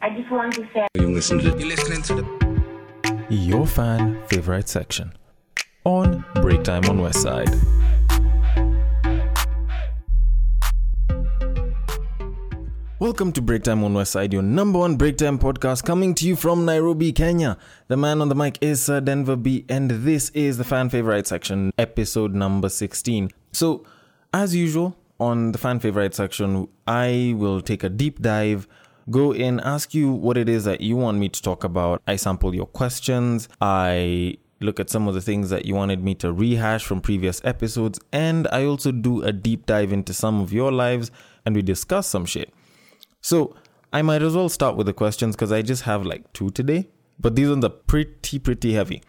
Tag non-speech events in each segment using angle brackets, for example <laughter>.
I just want to say You listen to You're listening to the Your fan favorite section on Break Time on West Side. Welcome to Break Time on West Side, your number one break time podcast coming to you from Nairobi, Kenya. The man on the mic is Sir Denver B, and this is the fan favorite section, episode number 16. So, as usual, on the fan favorite section, I will take a deep dive, go in, ask you what it is that you want me to talk about. I sample your questions, I look at some of the things that you wanted me to rehash from previous episodes, and I also do a deep dive into some of your lives and we discuss some shit. So I might as well start with the questions because I just have like two today, but these ones are pretty, pretty heavy.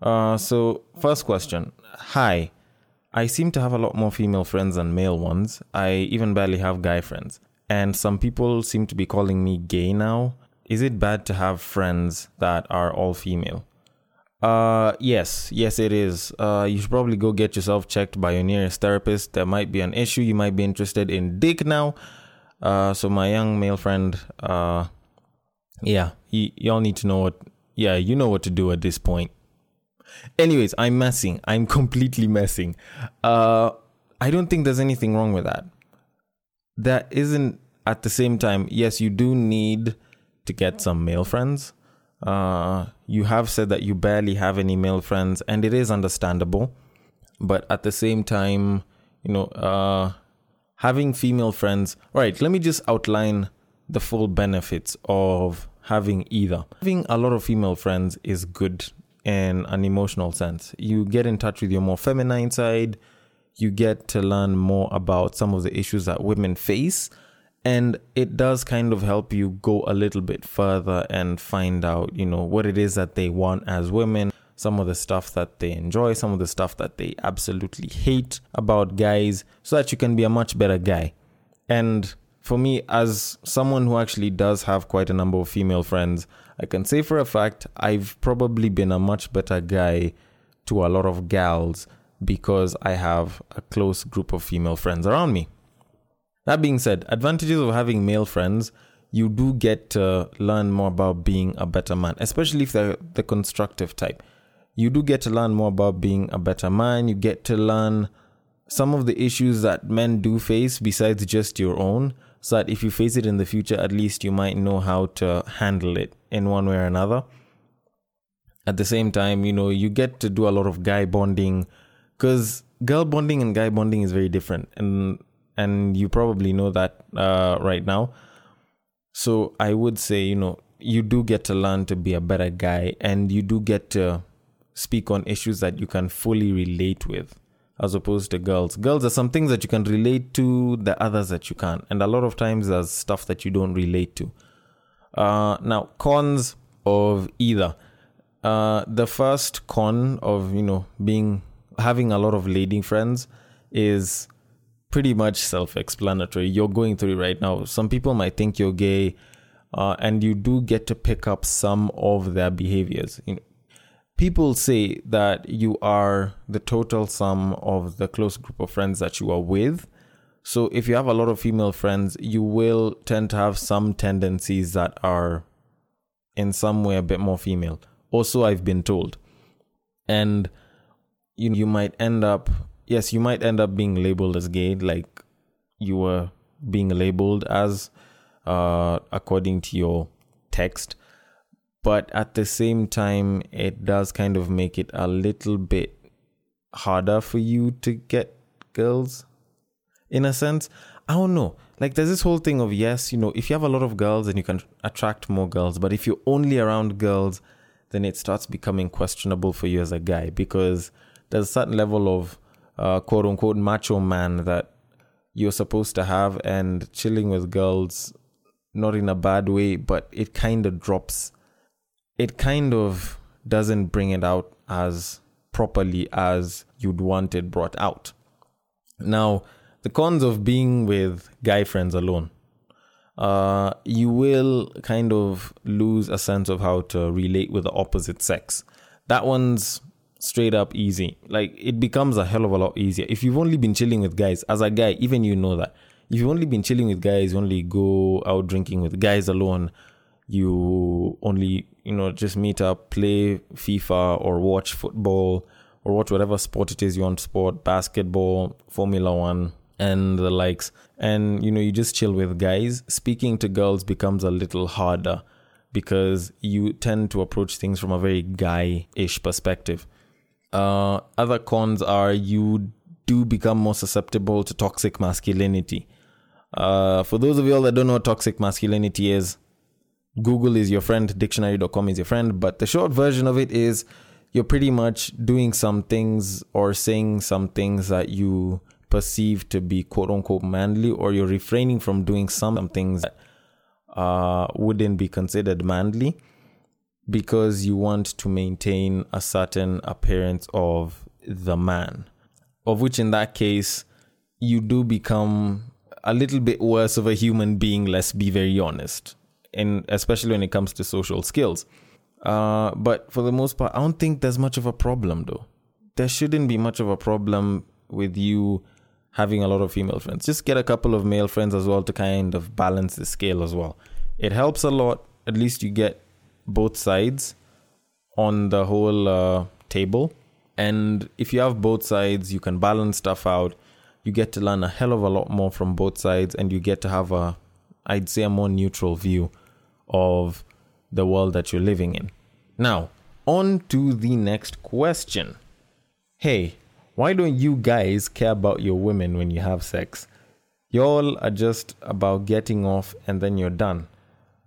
Uh, so, first question Hi, I seem to have a lot more female friends than male ones. I even barely have guy friends. And some people seem to be calling me gay now. Is it bad to have friends that are all female? Uh, yes, yes, it is. Uh, you should probably go get yourself checked by your nearest therapist. There might be an issue. You might be interested in dick now. Uh, so my young male friend, uh, yeah, y- y'all need to know what, yeah, you know what to do at this point. Anyways, I'm messing. I'm <laughs> completely messing. Uh, I don't think there's anything wrong with that. That isn't at the same time. Yes, you do need to get some male friends. Uh, you have said that you barely have any male friends, and it is understandable. But at the same time, you know, uh, having female friends. All right, let me just outline the full benefits of having either. Having a lot of female friends is good in an emotional sense. You get in touch with your more feminine side, you get to learn more about some of the issues that women face. And it does kind of help you go a little bit further and find out, you know, what it is that they want as women, some of the stuff that they enjoy, some of the stuff that they absolutely hate about guys, so that you can be a much better guy. And for me, as someone who actually does have quite a number of female friends, I can say for a fact I've probably been a much better guy to a lot of gals because I have a close group of female friends around me. That being said, advantages of having male friends, you do get to learn more about being a better man, especially if they're the constructive type you do get to learn more about being a better man. You get to learn some of the issues that men do face besides just your own, so that if you face it in the future, at least you might know how to handle it in one way or another. At the same time, you know, you get to do a lot of guy bonding because girl bonding and guy bonding is very different. And and you probably know that uh, right now. So I would say, you know, you do get to learn to be a better guy and you do get to speak on issues that you can fully relate with as opposed to girls. Girls are some things that you can relate to, the others that you can't. And a lot of times there's stuff that you don't relate to. Uh, now, cons of either. Uh, the first con of, you know, being having a lot of leading friends is pretty much self-explanatory. You're going through it right now. Some people might think you're gay, uh, and you do get to pick up some of their behaviors. You know, people say that you are the total sum of the close group of friends that you are with. So if you have a lot of female friends, you will tend to have some tendencies that are in some way a bit more female. Also, I've been told. And you you might end up yes, you might end up being labeled as gay like you were being labeled as uh according to your text. But at the same time it does kind of make it a little bit harder for you to get girls in a sense. I don't know. Like there's this whole thing of yes you know if you have a lot of girls then you can attract more girls. But if you're only around girls then it starts becoming questionable for you as a guy because there's a certain level of uh, quote unquote macho man that you're supposed to have and chilling with girls not in a bad way but it kind of drops it kind of doesn't bring it out as properly as you'd want it brought out. Now, the cons of being with guy friends alone. Uh, you will kind of lose a sense of how to relate with the opposite sex. That one's straight up easy. Like it becomes a hell of a lot easier. If you've only been chilling with guys, as a guy, even you know that. If you've only been chilling with guys, only go out drinking with guys alone, you only you know just meet up play fifa or watch football or watch whatever sport it is you want to sport basketball formula 1 and the likes and you know you just chill with guys speaking to girls becomes a little harder because you tend to approach things from a very guy-ish perspective uh, other cons are you do become more susceptible to toxic masculinity. Uh, for those of you all that don't know what toxic masculinity is google is your friend dictionary.com is your friend but the short version of it is you're pretty much doing some things or saying some things that you perceive to be quote unquote manly, or you're refraining from doing some things that uh, wouldn't be considered manly because you want to maintain a certain appearance of the man, of which in that case, you do become a little bit worse of a human being, let's be very honest, and especially when it comes to social skills. Uh, but for the most part, I don't think there's much of a problem though. There shouldn't be much of a problem with you having a lot of female friends. Just get a couple of male friends as well to kind of balance the scale as well. It helps a lot. At least you get both sides on the whole uh, table. And if you have both sides, you can balance stuff out. You get to learn a hell of a lot more from both sides, and you get to have a, I'd say, a more neutral view of the world that you're living in. Now, on to the next question. Hey, why don't you guys care about your women when you have sex? Y'all are just about getting off and then you're done.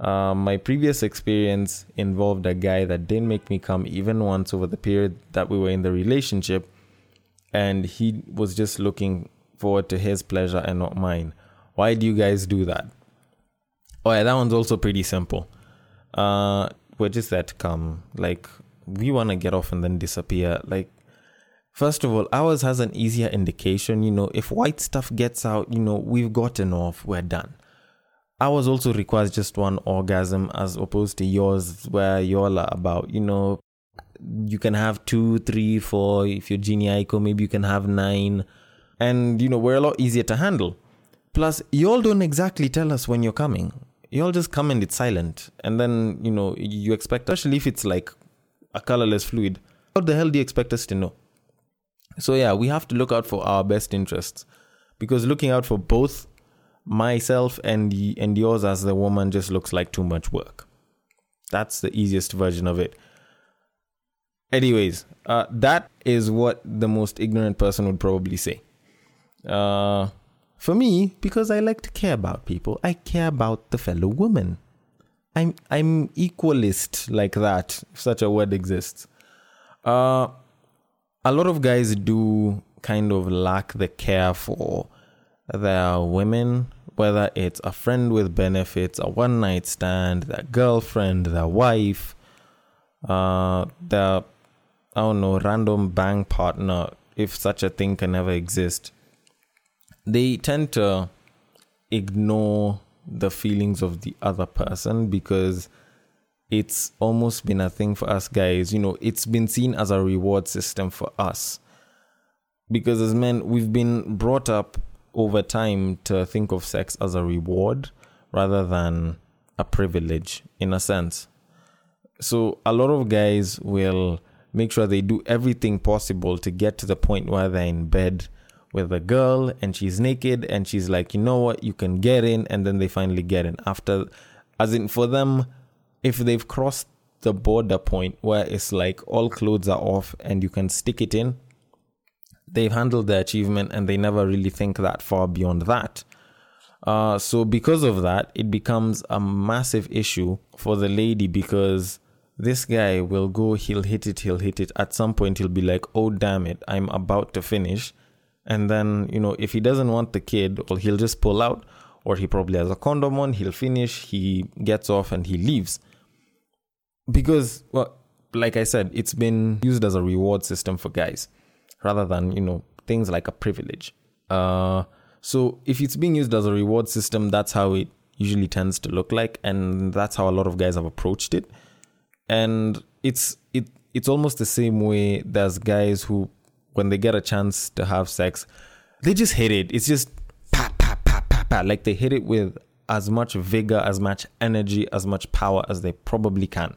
Uh, my previous experience involved a guy that didn't make me come even once over the period that we were in the relationship, and he was just looking forward to his pleasure and not mine. Why do you guys do that? Oh, yeah, that one's also pretty simple uh, we're just there to come. Like, we want to get off and then disappear. Like, first of all, ours has an easier indication. You know, if white stuff gets out, you know, we've gotten off, we're done. Ours also requires just one orgasm as opposed to yours, where y'all are about, you know, you can have two, three, four. If you're Jhené Aiko, maybe you can have nine. And, you know, we're a lot easier to handle. Plus, y'all don't exactly tell us when you're coming you all just come and it's silent and then you know you expect especially if it's like a colorless fluid what the hell do you expect us to know so yeah we have to look out for our best interests because looking out for both myself and and yours as the woman just looks like too much work that's the easiest version of it anyways uh, that is what the most ignorant person would probably say uh, for me, because I like to care about people, I care about the fellow woman. I'm I'm equalist like that, if such a word exists. Uh, a lot of guys do kind of lack the care for their women, whether it's a friend with benefits, a one night stand, their girlfriend, their wife, uh, their I don't know, random bank partner, if such a thing can ever exist they tend to ignore the feelings of the other person because it's almost been a thing for us guys. You know, it's been seen as a reward system for us. Because as men, we've been brought up over time to think of sex as a reward rather than a privilege, in a sense. So a lot of guys will make sure they do everything possible to get to the point where they're in bed with a girl and she's naked and she's like, you know what, you can get in, and then they finally get in. After, as in for them, if they've crossed the border point where it's like all clothes are off and you can stick it in, they've handled the achievement and they never really think that far beyond that. Uh, so because of that, it becomes a massive issue for the lady because this guy will go, he'll hit it, he'll hit it. At some point, he'll be like, oh, damn it, I'm about to finish and then you know if he doesn't want the kid well he'll just pull out or he probably has a condom on he'll finish he gets off and he leaves because well like i said it's been used as a reward system for guys rather than you know things like a privilege uh so if it's being used as a reward system that's how it usually tends to look like and that's how a lot of guys have approached it and it's it it's almost the same way there's guys who when they get a chance to have sex, they just hit it. It's just pa pa pa pa pa. Like they hit it with as much vigor, as much energy, as much power as they probably can.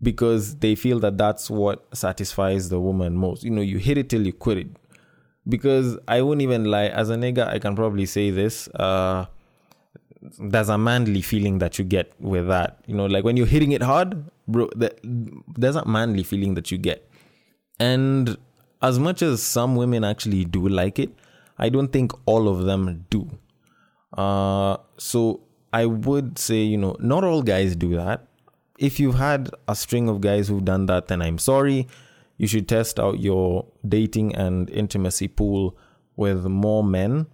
Because they feel that that's what satisfies the woman most. You know, you hit it till you quit it. Because I wouldn't even lie, as a nigga, I can probably say this. Uh, there's a manly feeling that you get with that. You know, like when you're hitting it hard, bro, the, there's a manly feeling that you get. And as much as some women actually do like it, I don't think all of them do. Uh, so I would say, you know, not all guys do that. If you've had a string of guys who've done that, then I'm sorry. You should test out your dating and intimacy pool with more men,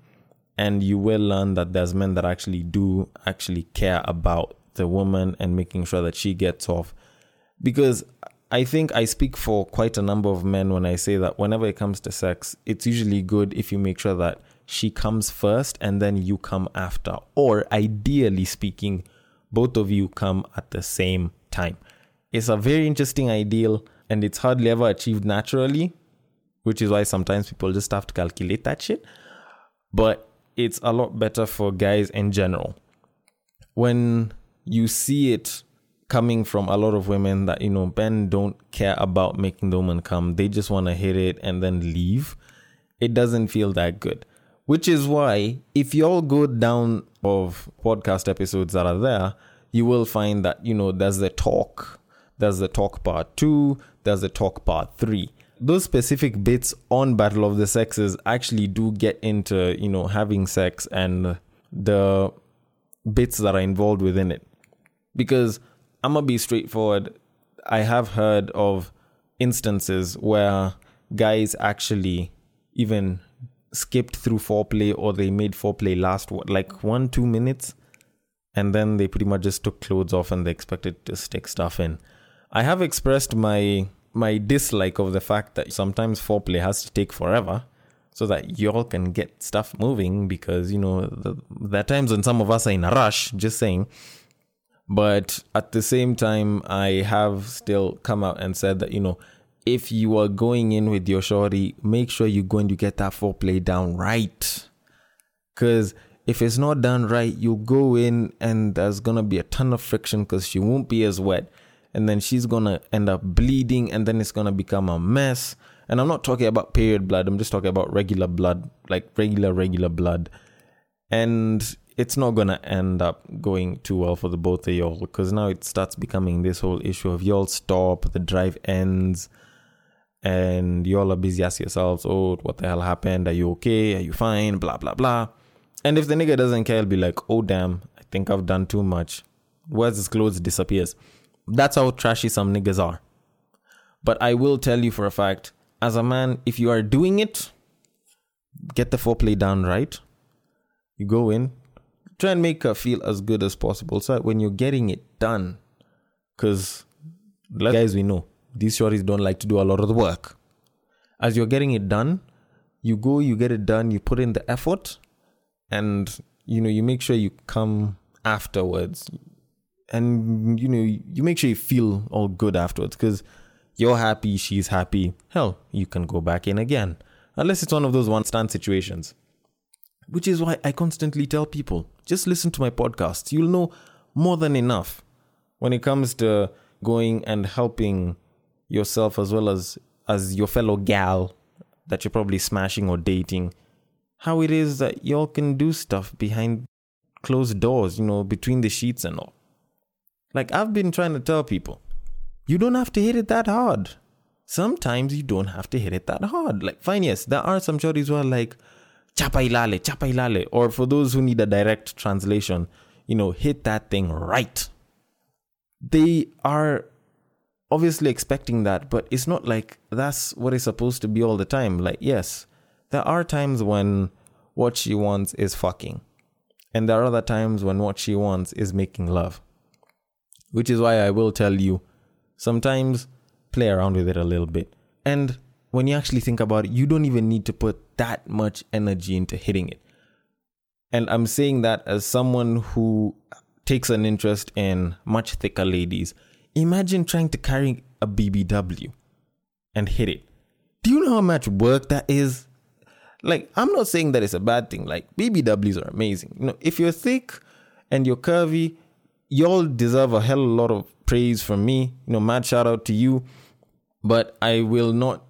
and you will learn that there's men that actually do actually care about the woman and making sure that she gets off. Because I think I speak for quite a number of men when I say that whenever it comes to sex, it's usually good if you make sure that she comes first and then you come after. Or ideally speaking, both of you come at the same time. It's a very interesting ideal and it's hardly ever achieved naturally, which is why sometimes people just have to calculate that shit. But it's a lot better for guys in general. When you see it coming from a lot of women that, you know, men don't care about making the woman come, they just want to hit it and then leave, it doesn't feel that good. Which is why, if you all go down of podcast episodes that are there, you will find that, you know, there's the talk, there's the talk part two, there's the talk part three. Those specific bits on Battle of the Sexes actually do get into, you know, having sex and the bits that are involved within it. Because I'm gonna be straightforward. I have heard of instances where guys actually even skipped through foreplay or they made foreplay last like one two minutes? And then they pretty much just took clothes off and they expected to stick stuff in. I have expressed my my dislike of the fact that sometimes foreplay has to take forever so that y'all can get stuff moving because you know the, there are times when some of us are in a rush just saying. But at the same time i have still come out and said that you know if you are going in with your shorty, make sure you're going to get that foreplay down right. Because if it's not done right, you'll go in and there's going to be a ton of friction because she won't be as wet. And then she's going to end up bleeding and then it's going to become a mess. And I'm not talking about period blood, I'm just talking about regular blood, like regular, regular blood. And it's not going to end up going too well for the both of y'all because now it starts becoming this whole issue of y'all stop, the drive ends and y'all are busy asking yourselves, oh, what the hell happened? Are you okay? Are you fine? Blah, blah, blah. And if the nigga doesn't care, he'll be like, oh, damn, I think I've done too much. Where's his clothes? Disappears. That's how trashy some niggas are. But I will tell you for a fact, as a man, if you are doing it, get the foreplay down right. You go in, try and make her feel as good as possible. So when you're getting it done, because guys, we know these shorties don't like to do a lot of the work. As you're getting it done, you go, you get it done, you put in the effort, and you know, you make sure you come afterwards. And you know, you make sure you feel all good afterwards because you're happy, she's happy. Hell, you can go back in again. Unless it's one of those one stand situations. Which is why I constantly tell people just listen to my podcast. You'll know more than enough when it comes to going and helping yourself as well as as your fellow gal that you're probably smashing or dating how it is that y'all can do stuff behind closed doors you know between the sheets and all. Like i've been trying to tell people you don't have to hit it that hard. Sometimes you don't have to hit it that hard. Like fine yes there are some shorties who are like chapa ilale chapa ilale or for those who need a direct translation you know hit that thing right. They are obviously expecting that, but it's not like that's what it's supposed to be all the time. Like, yes, there are times when what she wants is fucking, and there are other times when what she wants is making love. Which is why I will tell you sometimes play around with it a little bit. And when you actually think about it, you don't even need to put that much energy into hitting it. And I'm saying that as someone who takes an interest in much thicker ladies Imagine trying to carry a BBW and hit it. Do you know how much work that is? Like, I'm not saying that it's a bad thing. Like, BBWs are amazing. You know, if you're thick, and you're curvy, y'all deserve a hell of a lot of praise from me. You know, mad shout out to you. But I will not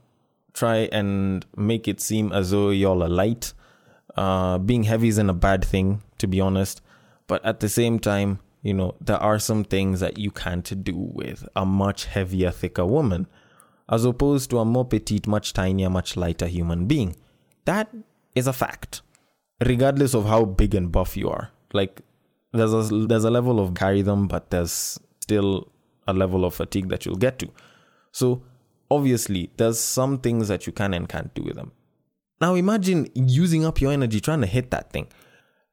try and make it seem as though y'all are light. Uh, being heavy isn't a bad thing, to be honest. But at the same time, you know, there are some things that you can't do with a much heavier, thicker woman, as opposed to a more petite, much tinier, much lighter human being. That is a fact, regardless of how big and buff you are. Like, there's a, there's a level of carry them, but there's still a level of fatigue that you'll get to. So, obviously, there's some things that you can and can't do with them. Now, imagine using up your energy trying to hit that thing.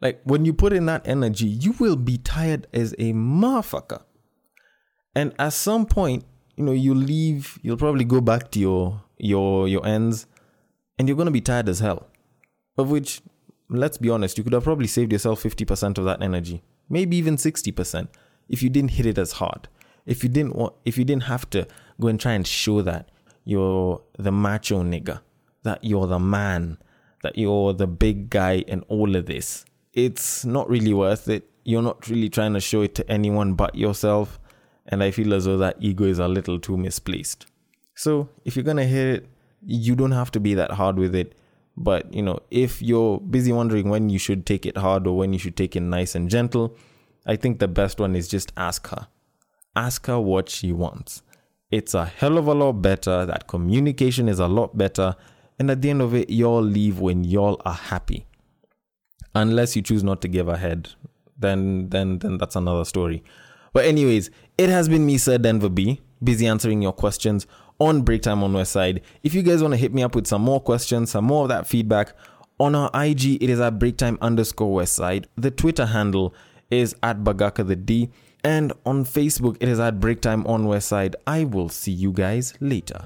Like when you put in that energy, you will be tired as a motherfucker. And at some point, you know, you leave, you'll probably go back to your your your ends, and you're gonna be tired as hell. Of which, let's be honest, you could have probably saved yourself 50% of that energy, maybe even 60%, if you didn't hit it as hard. If you didn't want if you didn't have to go and try and show that you're the macho nigga, that you're the man, that you're the big guy and all of this it's not really worth it. You're not really trying to show it to anyone but yourself. And I feel as though that ego is a little too misplaced. So if you're going to hit it, you don't have to be that hard with it. But, you know, if you're busy wondering when you should take it hard or when you should take it nice and gentle, I think the best one is just ask her. Ask her what she wants. It's a hell of a lot better. That communication is a lot better. And at the end of it, y'all leave when y'all are happy unless you choose not to give a head then then then that's another story. But anyways it has been me sir denver b busy answering your questions on break time on west side. If you guys want to hit me up with some more questions some more of that feedback on our ig it is at breaktime underscore west side. The twitter handle is at bagaka the d. And on facebook it is at breaktime on west side. I will see you guys later